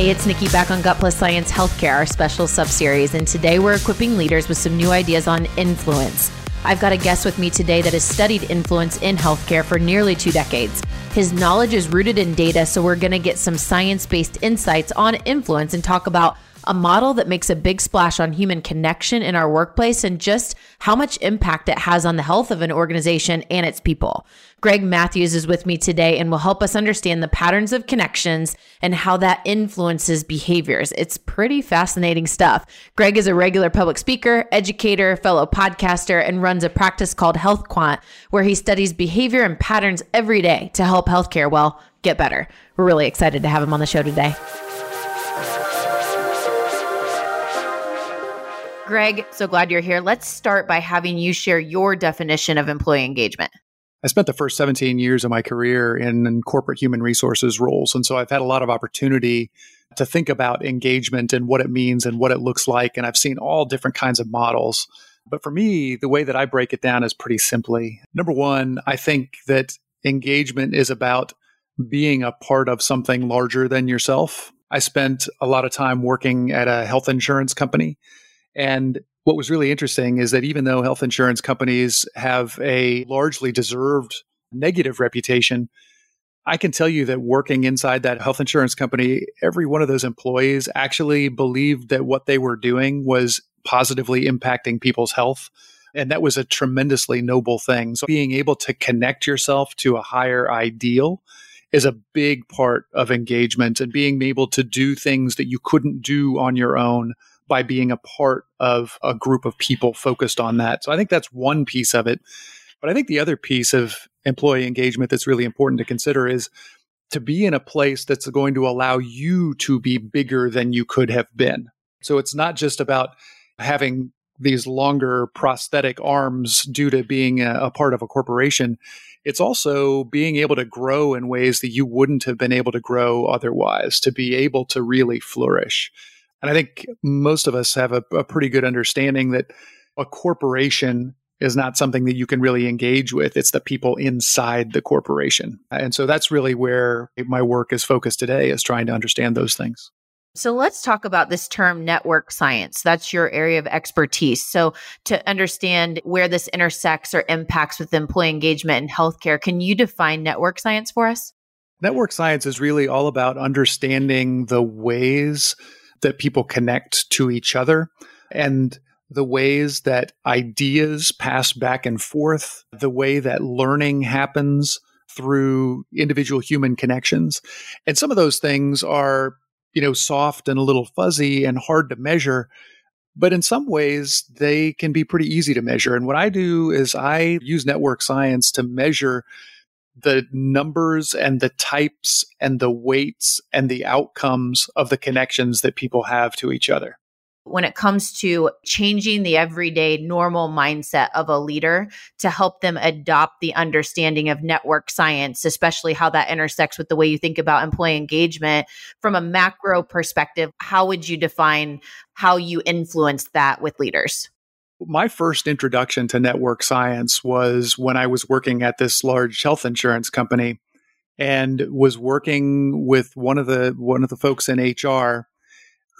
Hey, it's Nikki back on Gut Plus Science Healthcare, our special sub series, and today we're equipping leaders with some new ideas on influence. I've got a guest with me today that has studied influence in healthcare for nearly two decades. His knowledge is rooted in data, so we're going to get some science based insights on influence and talk about a model that makes a big splash on human connection in our workplace and just how much impact it has on the health of an organization and its people. Greg Matthews is with me today and will help us understand the patterns of connections and how that influences behaviors. It's pretty fascinating stuff. Greg is a regular public speaker, educator, fellow podcaster, and runs a practice called Health Quant, where he studies behavior and patterns every day to help healthcare, well, get better. We're really excited to have him on the show today. Greg, so glad you're here. Let's start by having you share your definition of employee engagement. I spent the first 17 years of my career in, in, corporate human resources roles. And so I've had a lot of opportunity to think about engagement and what it means and what it looks like. And I've seen all different kinds of models. But for me, the way that I break it down is pretty simply. Number one, I think that engagement is about being a part of something larger than yourself. I spent a lot of time working at a health insurance company and what was really interesting is that even though health insurance companies have a largely deserved negative reputation, I can tell you that working inside that health insurance company, every one of those employees actually believed that what they were doing was positively impacting people's health. And that was a tremendously noble thing. So being able to connect yourself to a higher ideal is a big part of engagement and being able to do things that you couldn't do on your own by being a part of a group of people focused on that. So I think that's one piece of it. But I think the other piece of employee engagement that's really important to consider is to be in a place that's going to allow you to be bigger than you could have been. So it's not just about having these longer prosthetic arms due to being a, a, part of a corporation. It's also being able to grow in ways that you wouldn't have been able to grow otherwise, to be able to really flourish. And I think most of us have a, a pretty good understanding that a corporation is not something that you can really engage with. It's the people inside the corporation. And so that's really where my work is focused today is trying to understand those things. So let's talk about this term network science. That's your area of expertise. So to understand where this intersects or impacts with employee engagement in healthcare, can you define network science for us? Network science is really all about understanding the ways that people connect to each other and the ways that ideas pass back and forth, the way that learning happens through individual human connections. And some of those things are, you know, soft and a little fuzzy and hard to measure. But in some ways, they can be pretty easy to measure. And what I do is I use network science to measure the numbers and the types and the weights and the outcomes of the connections that people have to each other. When it comes to changing the everyday normal mindset of a leader to help them adopt the understanding of network science, especially how that intersects with the way you think about employee engagement from a macro perspective, how would you define how you influence that with leaders? My first introduction to network science was when I was working at this large health insurance company and was working with one of the one of the folks in HR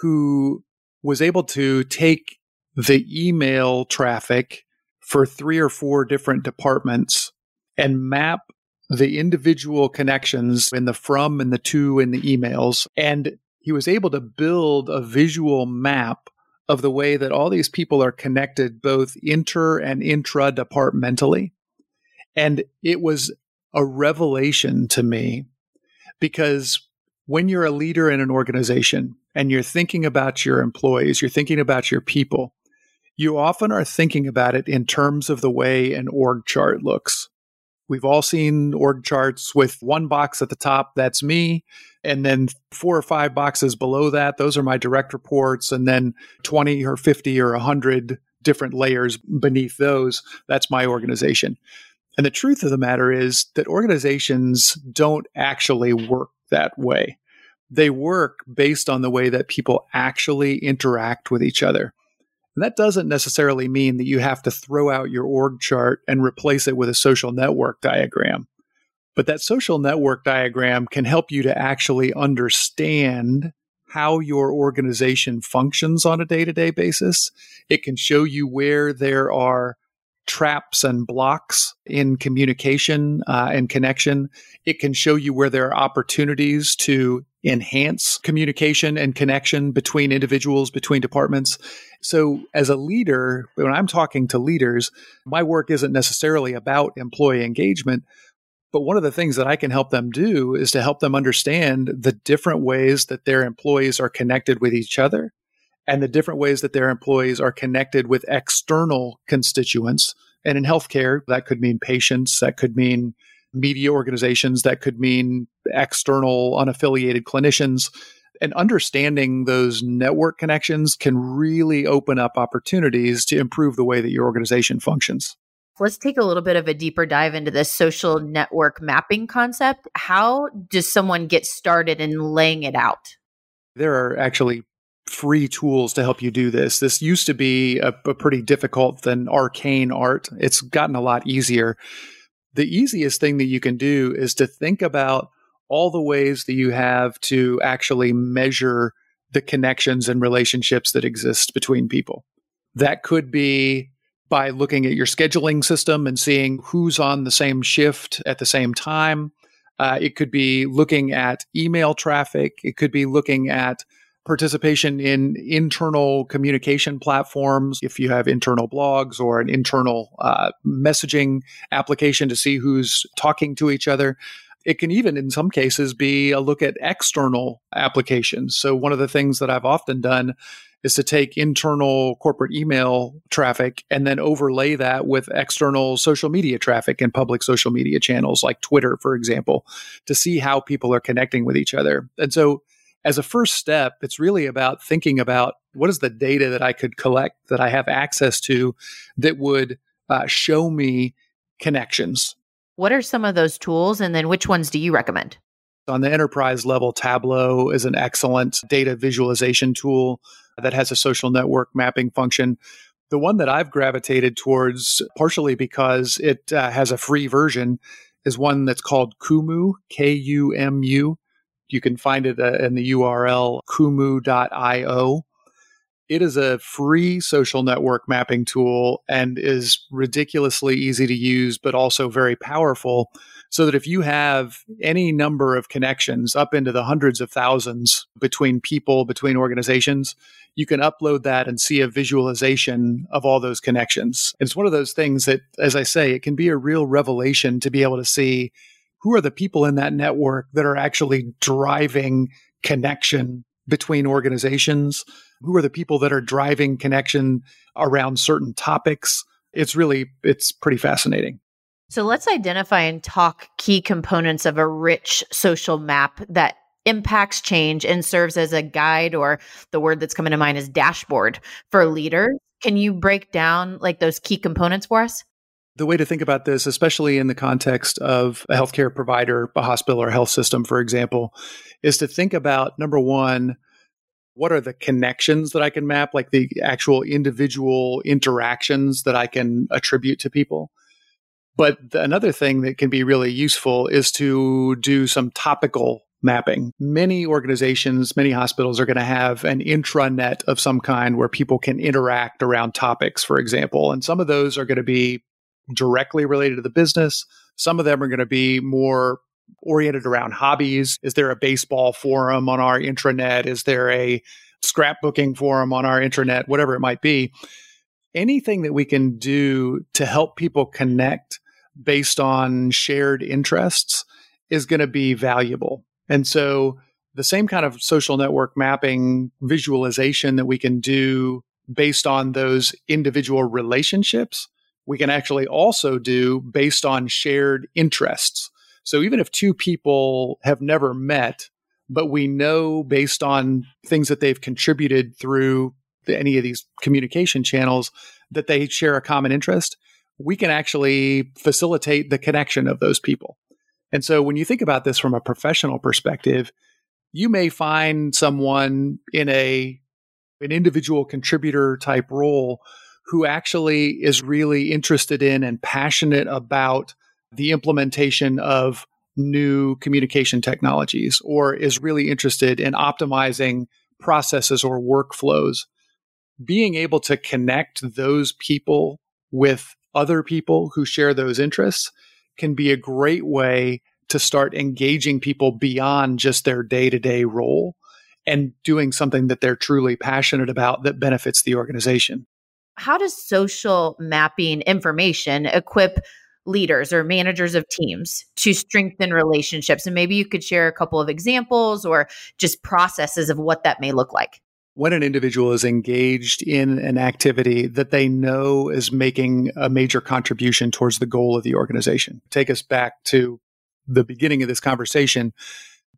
who was able to take the email traffic for three or four different departments and map the individual connections in the from and the to in the emails. And he was able to build a visual map of the way that all these people are connected both inter and intra departmentally. And it was a revelation to me because when you're a leader in an organization and you're thinking about your employees, you're thinking about your people, you often are thinking about it in terms of the way an org chart looks. We've all seen org charts with one box at the top, that's me. And then four or five boxes below that, those are my direct reports. And then 20 or 50 or 100 different layers beneath those, that's my organization. And the truth of the matter is that organizations don't actually work that way. They work based on the way that people actually interact with each other. And that doesn't necessarily mean that you have to throw out your org chart and replace it with a social network diagram. But that social network diagram can help you to actually understand how your organization functions on a day to day basis. It can show you where there are traps and blocks in communication uh, and connection. It can show you where there are opportunities to enhance communication and connection between individuals, between departments. So, as a leader, when I'm talking to leaders, my work isn't necessarily about employee engagement. But one of the things that I can help them do is to help them understand the different ways that their employees are connected with each other and the different ways that their employees are connected with external constituents. And in healthcare, that could mean patients, that could mean media organizations, that could mean external unaffiliated clinicians. And understanding those network connections can really open up opportunities to improve the way that your organization functions. Let's take a little bit of a deeper dive into this social network mapping concept. How does someone get started in laying it out? There are actually free tools to help you do this. This used to be a, a pretty difficult and arcane art. It's gotten a lot easier. The easiest thing that you can do is to think about all the ways that you have to actually measure the connections and relationships that exist between people. That could be by looking at your scheduling system and seeing who's on the same shift at the same time. Uh, it could be looking at email traffic. It could be looking at participation in internal communication platforms. If you have internal blogs or an internal uh, messaging application to see who's talking to each other. It can even, in some cases, be a look at external applications. So, one of the things that I've often done is to take internal corporate email traffic and then overlay that with external social media traffic and public social media channels like Twitter, for example, to see how people are connecting with each other. And so, as a first step, it's really about thinking about what is the data that I could collect that I have access to that would uh, show me connections. What are some of those tools, and then which ones do you recommend? On the enterprise level, Tableau is an excellent data visualization tool that has a social network mapping function. The one that I've gravitated towards, partially because it uh, has a free version, is one that's called Kumu, K U M U. You can find it uh, in the URL kumu.io. It is a free social network mapping tool and is ridiculously easy to use, but also very powerful so that if you have any number of connections up into the hundreds of thousands between people, between organizations, you can upload that and see a visualization of all those connections. And It's one of those things that, as I say, it can be a real revelation to be able to see who are the people in that network that are actually driving connection between organizations? Who are the people that are driving connection around certain topics? It's really, it's pretty fascinating. So let's identify and talk key components of a rich social map that impacts change and serves as a guide or the word that's coming to mind is dashboard for leaders. Can you break down like those key components for us? The way to think about this, especially in the context of a healthcare provider, a hospital or health system, for example, is to think about number one, what are the connections that I can map, like the actual individual interactions that I can attribute to people? But another thing that can be really useful is to do some topical mapping. Many organizations, many hospitals are going to have an intranet of some kind where people can interact around topics, for example. And some of those are going to be directly related to the business. Some of them are going to be more oriented around hobbies. Is there a baseball forum on our intranet? Is there a scrapbooking forum on our intranet? Whatever it might be. Anything that we can do to help people connect based on shared interests is going to be valuable. And so the same kind of social network mapping visualization that we can do based on those individual relationships, we can actually also do based on shared interests. So even if two people have never met, but we know based on things that they've contributed through the, any of these communication channels that they share a common interest, we can actually facilitate the connection of those people. And so when you think about this from a professional perspective, you may find someone in a an individual contributor type role who actually is really interested in and passionate about the implementation of new communication technologies or is really interested in optimizing processes or workflows. Being able to connect those people with other people who share those interests can be a great way to start engaging people beyond just their day to day role and doing something that they're truly passionate about that benefits the organization. How does social mapping information equip leaders or managers of teams to strengthen relationships? And maybe you could share a couple of examples or just processes of what that may look like when an individual is engaged in an activity that they know is making a major contribution towards the goal of the organization. Take us back to the beginning of this conversation.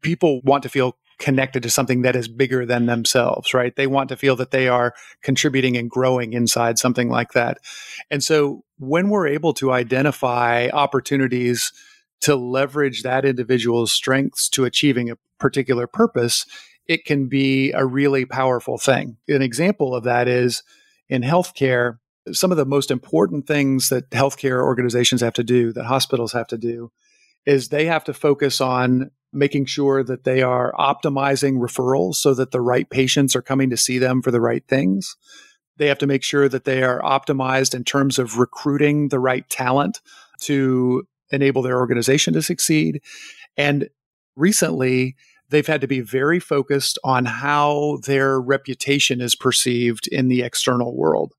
People want to feel connected to something that is bigger than themselves, right? They want to feel that they are contributing and growing inside something like that. And so when we're able to identify opportunities to leverage that individual's strengths to achieving a particular purpose, it can be a really powerful thing. An example of that is in healthcare, some of the most important things that healthcare organizations have to do, that hospitals have to do, is they have to focus on making sure that they are optimizing referrals so that the right patients are coming to see them for the right things. They have to make sure that they are optimized in terms of recruiting the right talent to enable their organization to succeed. And recently, they've had to be very focused on how their reputation is perceived in the external world.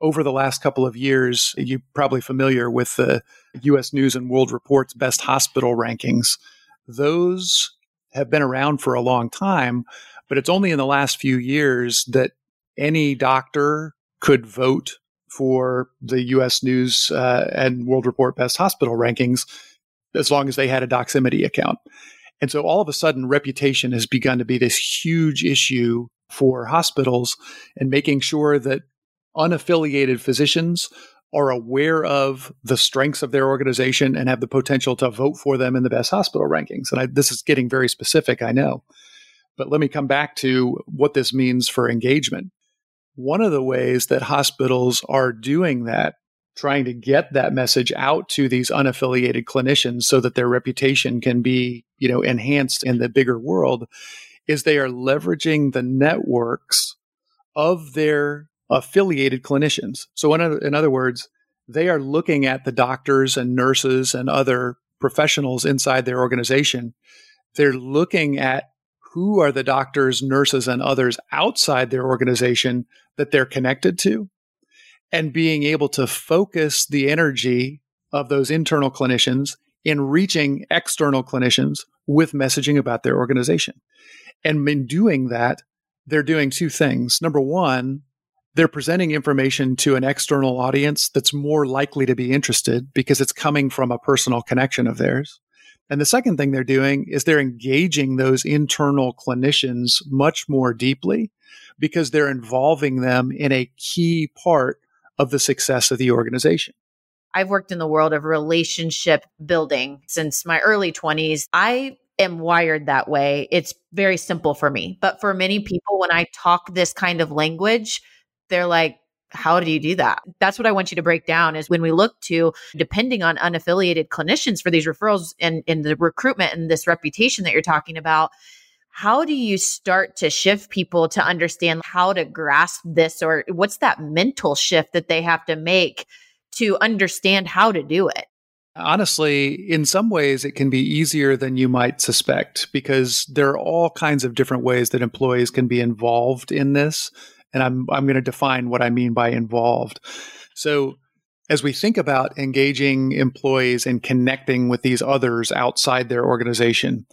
Over the last couple of years, you're probably familiar with the US News and World Report's best hospital rankings. Those have been around for a long time, but it's only in the last few years that any doctor could vote for the US News uh, and World Report best hospital rankings as long as they had a Doximity account. And so all of a sudden, reputation has begun to be this huge issue for hospitals and making sure that unaffiliated physicians are aware of the strengths of their organization and have the potential to vote for them in the best hospital rankings. And I, this is getting very specific, I know. But let me come back to what this means for engagement. One of the ways that hospitals are doing that trying to get that message out to these unaffiliated clinicians so that their reputation can be, you know, enhanced in the bigger world is they are leveraging the networks of their affiliated clinicians. So in other, in other words, they are looking at the doctors and nurses and other professionals inside their organization. They're looking at who are the doctors, nurses, and others outside their organization that they're connected to and being able to focus the energy of those internal clinicians in reaching external clinicians with messaging about their organization. And in doing that, they're doing two things. Number one, they're presenting information to an external audience that's more likely to be interested because it's coming from a personal connection of theirs. And the second thing they're doing is they're engaging those internal clinicians much more deeply because they're involving them in a key part of the success of the organization. I've worked in the world of relationship building since my early 20s. I am wired that way. It's very simple for me. But for many people, when I talk this kind of language, they're like, how do you do that? That's what I want you to break down is when we look to depending on unaffiliated clinicians for these referrals and, and the recruitment and this reputation that you're talking about, how do you start to shift people to understand how to grasp this or what's that mental shift that they have to make to understand how to do it? Honestly, in some ways, it can be easier than you might suspect because there are all kinds of different ways that employees can be involved in this. And I'm, I'm going to define what I mean by involved. So, as we think about engaging employees and connecting with these others outside their organization,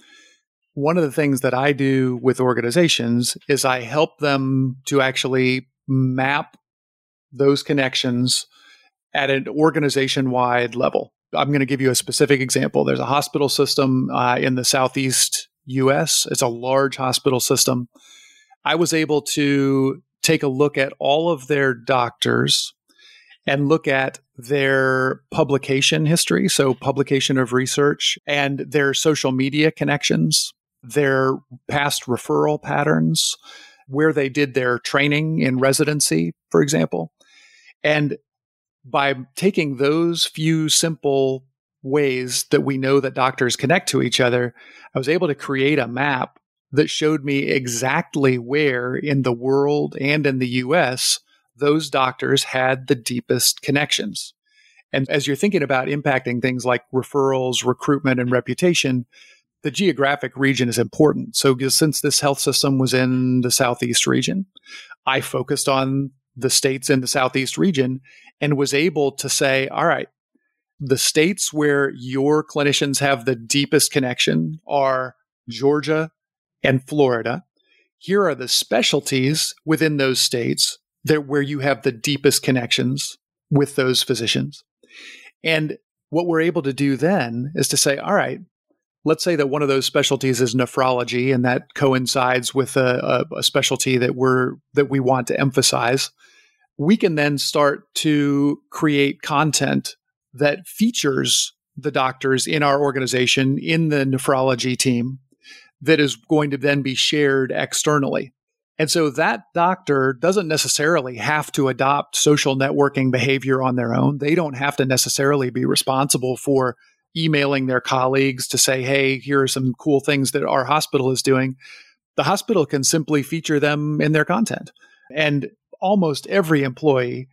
one of the things that I do with organizations is I help them to actually map those connections at an organization wide level. I'm going to give you a specific example. There's a hospital system uh, in the Southeast US, it's a large hospital system. I was able to take a look at all of their doctors and look at their publication history, so publication of research, and their social media connections their past referral patterns, where they did their training in residency, for example. And by taking those few simple ways that we know that doctors connect to each other, I was able to create a map that showed me exactly where in the world and in the US those doctors had the deepest connections. And as you're thinking about impacting things like referrals, recruitment, and reputation, the geographic region is important. So, since this health system was in the Southeast region, I focused on the states in the Southeast region and was able to say, all right, the states where your clinicians have the deepest connection are Georgia and Florida. Here are the specialties within those states that where you have the deepest connections with those physicians. And what we're able to do then is to say, all right, let's say that one of those specialties is nephrology and that coincides with a, a, a, specialty that we're that we want to emphasize we can then start to create content that features the doctors in our organization in the nephrology team that is going to then be shared externally. And so that doctor doesn't necessarily have to adopt social networking behavior on their own. They don't have to necessarily be responsible for emailing their colleagues to say, hey, here are some cool things that our hospital is doing, the hospital can simply feature them in their content. And almost every employee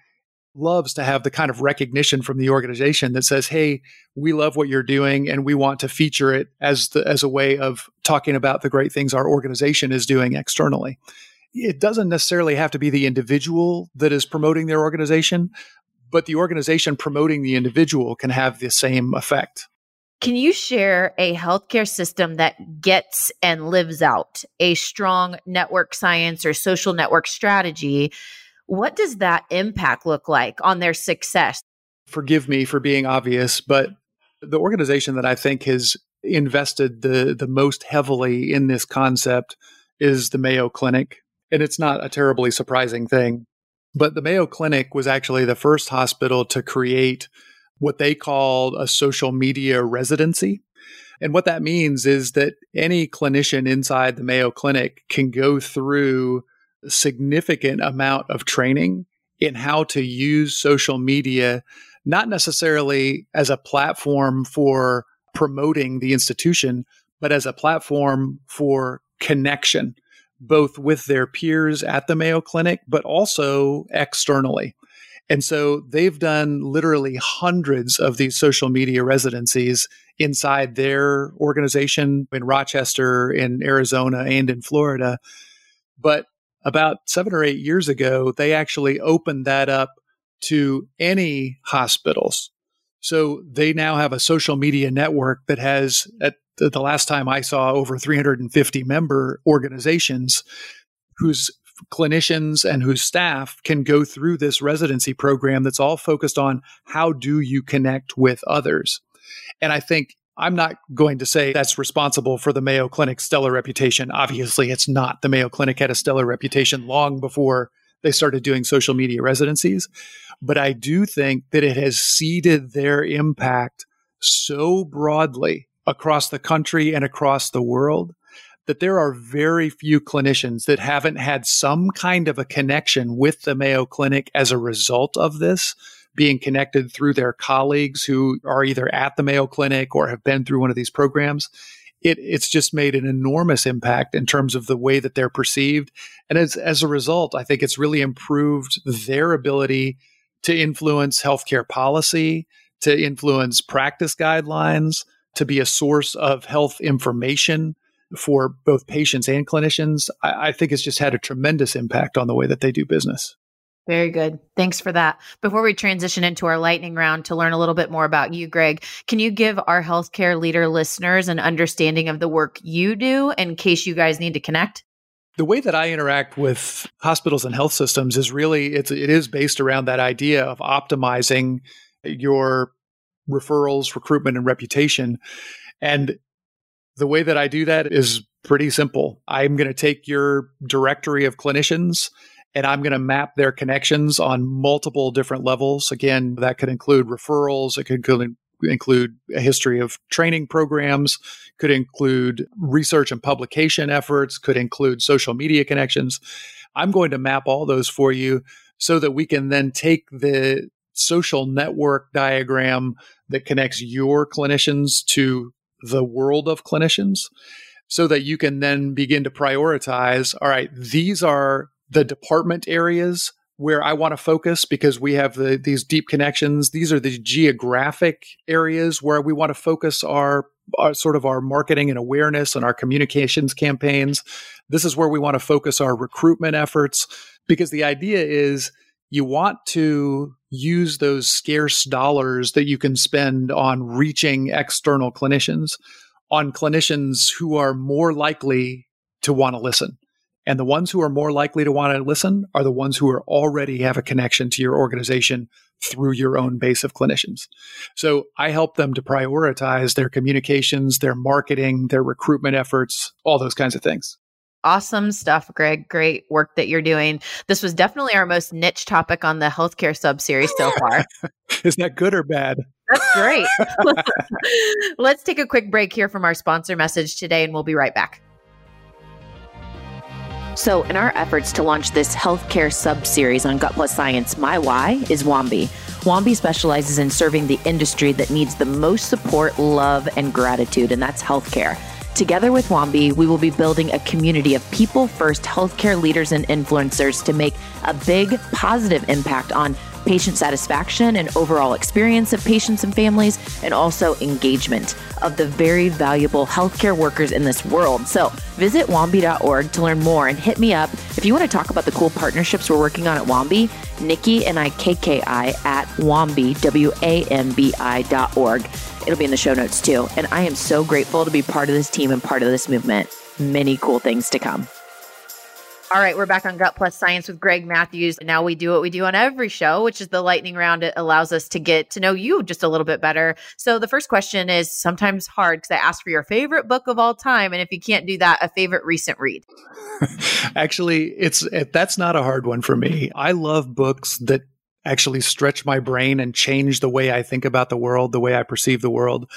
loves to have the kind of recognition from the organization that says, "Hey, we love what you're doing and we want to feature it as the, as a way of talking about the great things our organization is doing externally." It doesn't necessarily have to be the individual that is promoting their organization, but the organization promoting the individual can have the same effect. Can you share a healthcare system that gets and lives out a strong network science or social network strategy? What does that impact look like on their success? Forgive me for being obvious, but the organization that I think has invested the, the most heavily in this concept is the Mayo Clinic. And it's not a terribly surprising thing. But the Mayo Clinic was actually the first hospital to create what they called a social media residency. And what that means is that any clinician inside the Mayo Clinic can go through a significant amount of training in how to use social media, not necessarily as a platform for promoting the institution, but as a platform for connection both with their peers at the Mayo Clinic, but also externally. And so they've done literally hundreds of these social media residencies inside their organization in Rochester, in Arizona, and in Florida. But about seven or eight years ago, they actually opened that up to any hospitals. So they now have a social media network that has, at the, the last time I saw over 350 member organizations whose clinicians and whose staff can go through this residency program that's all focused on how do you connect with others. And I think I'm not going to say that's responsible for the Mayo Clinic stellar reputation. Obviously, it's not. The Mayo Clinic had a stellar reputation long before they started doing social media residencies. But I do think that it has seeded their impact so broadly across the country and across the world that there are very few clinicians that haven't had some kind of a connection with the Mayo Clinic as a result of this, being connected through their colleagues who are either at the Mayo Clinic or have been through one of these programs. It, it's just made an enormous impact in terms of the way that they're perceived. And as, as a result, I think it's really improved their ability to influence healthcare policy, to influence practice guidelines, to be a source of health information for both patients and clinicians, I, I think it's just had a tremendous impact on the way that they do business. Very good. Thanks for that. Before we transition into our lightning round to learn a little bit more about you, Greg, can you give our healthcare leader listeners an understanding of the work you do in case you guys need to connect? The way that I interact with hospitals and health systems is really it's it is based around that idea of optimizing your referrals, recruitment, and reputation. And the way that I do that is pretty simple. I'm going to take your directory of clinicians and I'm going to map their connections on multiple different levels. Again, that could include referrals, it could include a history of training programs, could include research and publication efforts, could include social media connections. I'm going to map all those for you so that we can then take the social network diagram that connects your clinicians to the world of clinicians so that you can then begin to prioritize all right, these are the department areas where I want to focus because we have the, these deep connections. These are the geographic areas where we want to focus our, our, sort of our marketing and awareness and our communications campaigns. This is where we want to focus our recruitment efforts because the idea is you want to use those scarce dollars that you can spend on reaching external clinicians on clinicians who are more likely to want to listen. And the ones who are more likely to want to listen are the ones who are already have a connection to your organization through your own base of clinicians. So I help them to prioritize their communications, their marketing, their recruitment efforts, all those kinds of things. Awesome stuff, Greg. Great work that you're doing. This was definitely our most niche topic on the healthcare sub series so far. Is that good or bad? That's great. Let's take a quick break here from our sponsor message today, and we'll be right back. So, in our efforts to launch this healthcare sub series on Gut Plus Science, my why is Wambi. Wambi specializes in serving the industry that needs the most support, love, and gratitude, and that's healthcare. Together with Wambi, we will be building a community of people first healthcare leaders and influencers to make a big positive impact on patient satisfaction and overall experience of patients and families, and also engagement of the very valuable healthcare workers in this world. So visit wambi.org to learn more and hit me up if you want to talk about the cool partnerships we're working on at Wambi. Nikki and I, KKI at Wambi, W A M B I dot org. It'll be in the show notes too. And I am so grateful to be part of this team and part of this movement. Many cool things to come. All right, we're back on Gut Plus Science with Greg Matthews. Now we do what we do on every show, which is the lightning round. It allows us to get to know you just a little bit better. So the first question is sometimes hard because I ask for your favorite book of all time, and if you can't do that, a favorite recent read. actually, it's it, that's not a hard one for me. I love books that actually stretch my brain and change the way I think about the world, the way I perceive the world.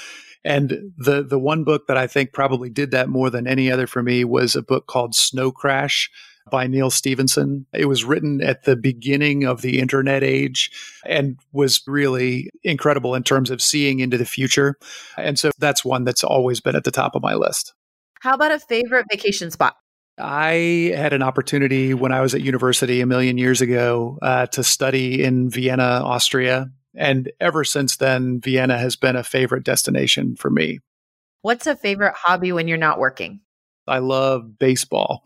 And the the one book that I think probably did that more than any other for me was a book called Snow Crash by Neal Stephenson. It was written at the beginning of the internet age and was really incredible in terms of seeing into the future. And so that's one that's always been at the top of my list. How about a favorite vacation spot? I had an opportunity when I was at university a million years ago uh, to study in Vienna, Austria. And ever since then, Vienna has been a favorite destination for me. What's a favorite hobby when you're not working? I love baseball.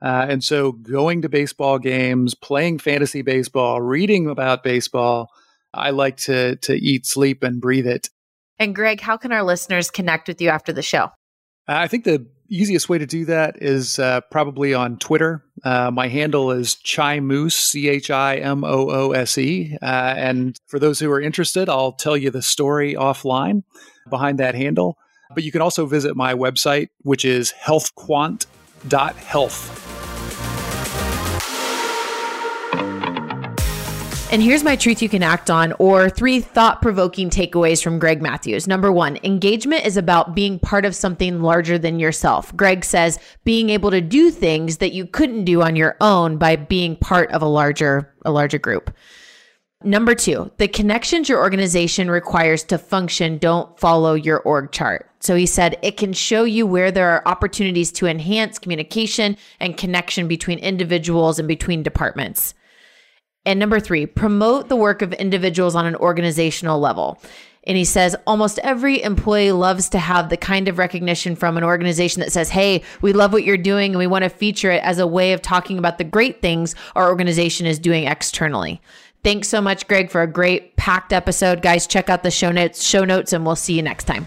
Uh, and so going to baseball games, playing fantasy baseball, reading about baseball, I like to to eat, sleep, and breathe it. And Greg, how can our listeners connect with you after the show? I think the easiest way to do that is uh, probably on Twitter. Uh, my handle is Chai Moose, C H I M O O S E. Uh, and for those who are interested, I'll tell you the story offline behind that handle. But you can also visit my website, which is healthquant.health. And here's my truth you can act on, or three thought provoking takeaways from Greg Matthews. Number one, engagement is about being part of something larger than yourself. Greg says being able to do things that you couldn't do on your own by being part of a larger, a larger group. Number two, the connections your organization requires to function don't follow your org chart. So he said it can show you where there are opportunities to enhance communication and connection between individuals and between departments. And number three, promote the work of individuals on an organizational level. And he says almost every employee loves to have the kind of recognition from an organization that says, Hey, we love what you're doing and we want to feature it as a way of talking about the great things our organization is doing externally. Thanks so much, Greg, for a great packed episode. Guys, check out the show notes, show notes, and we'll see you next time.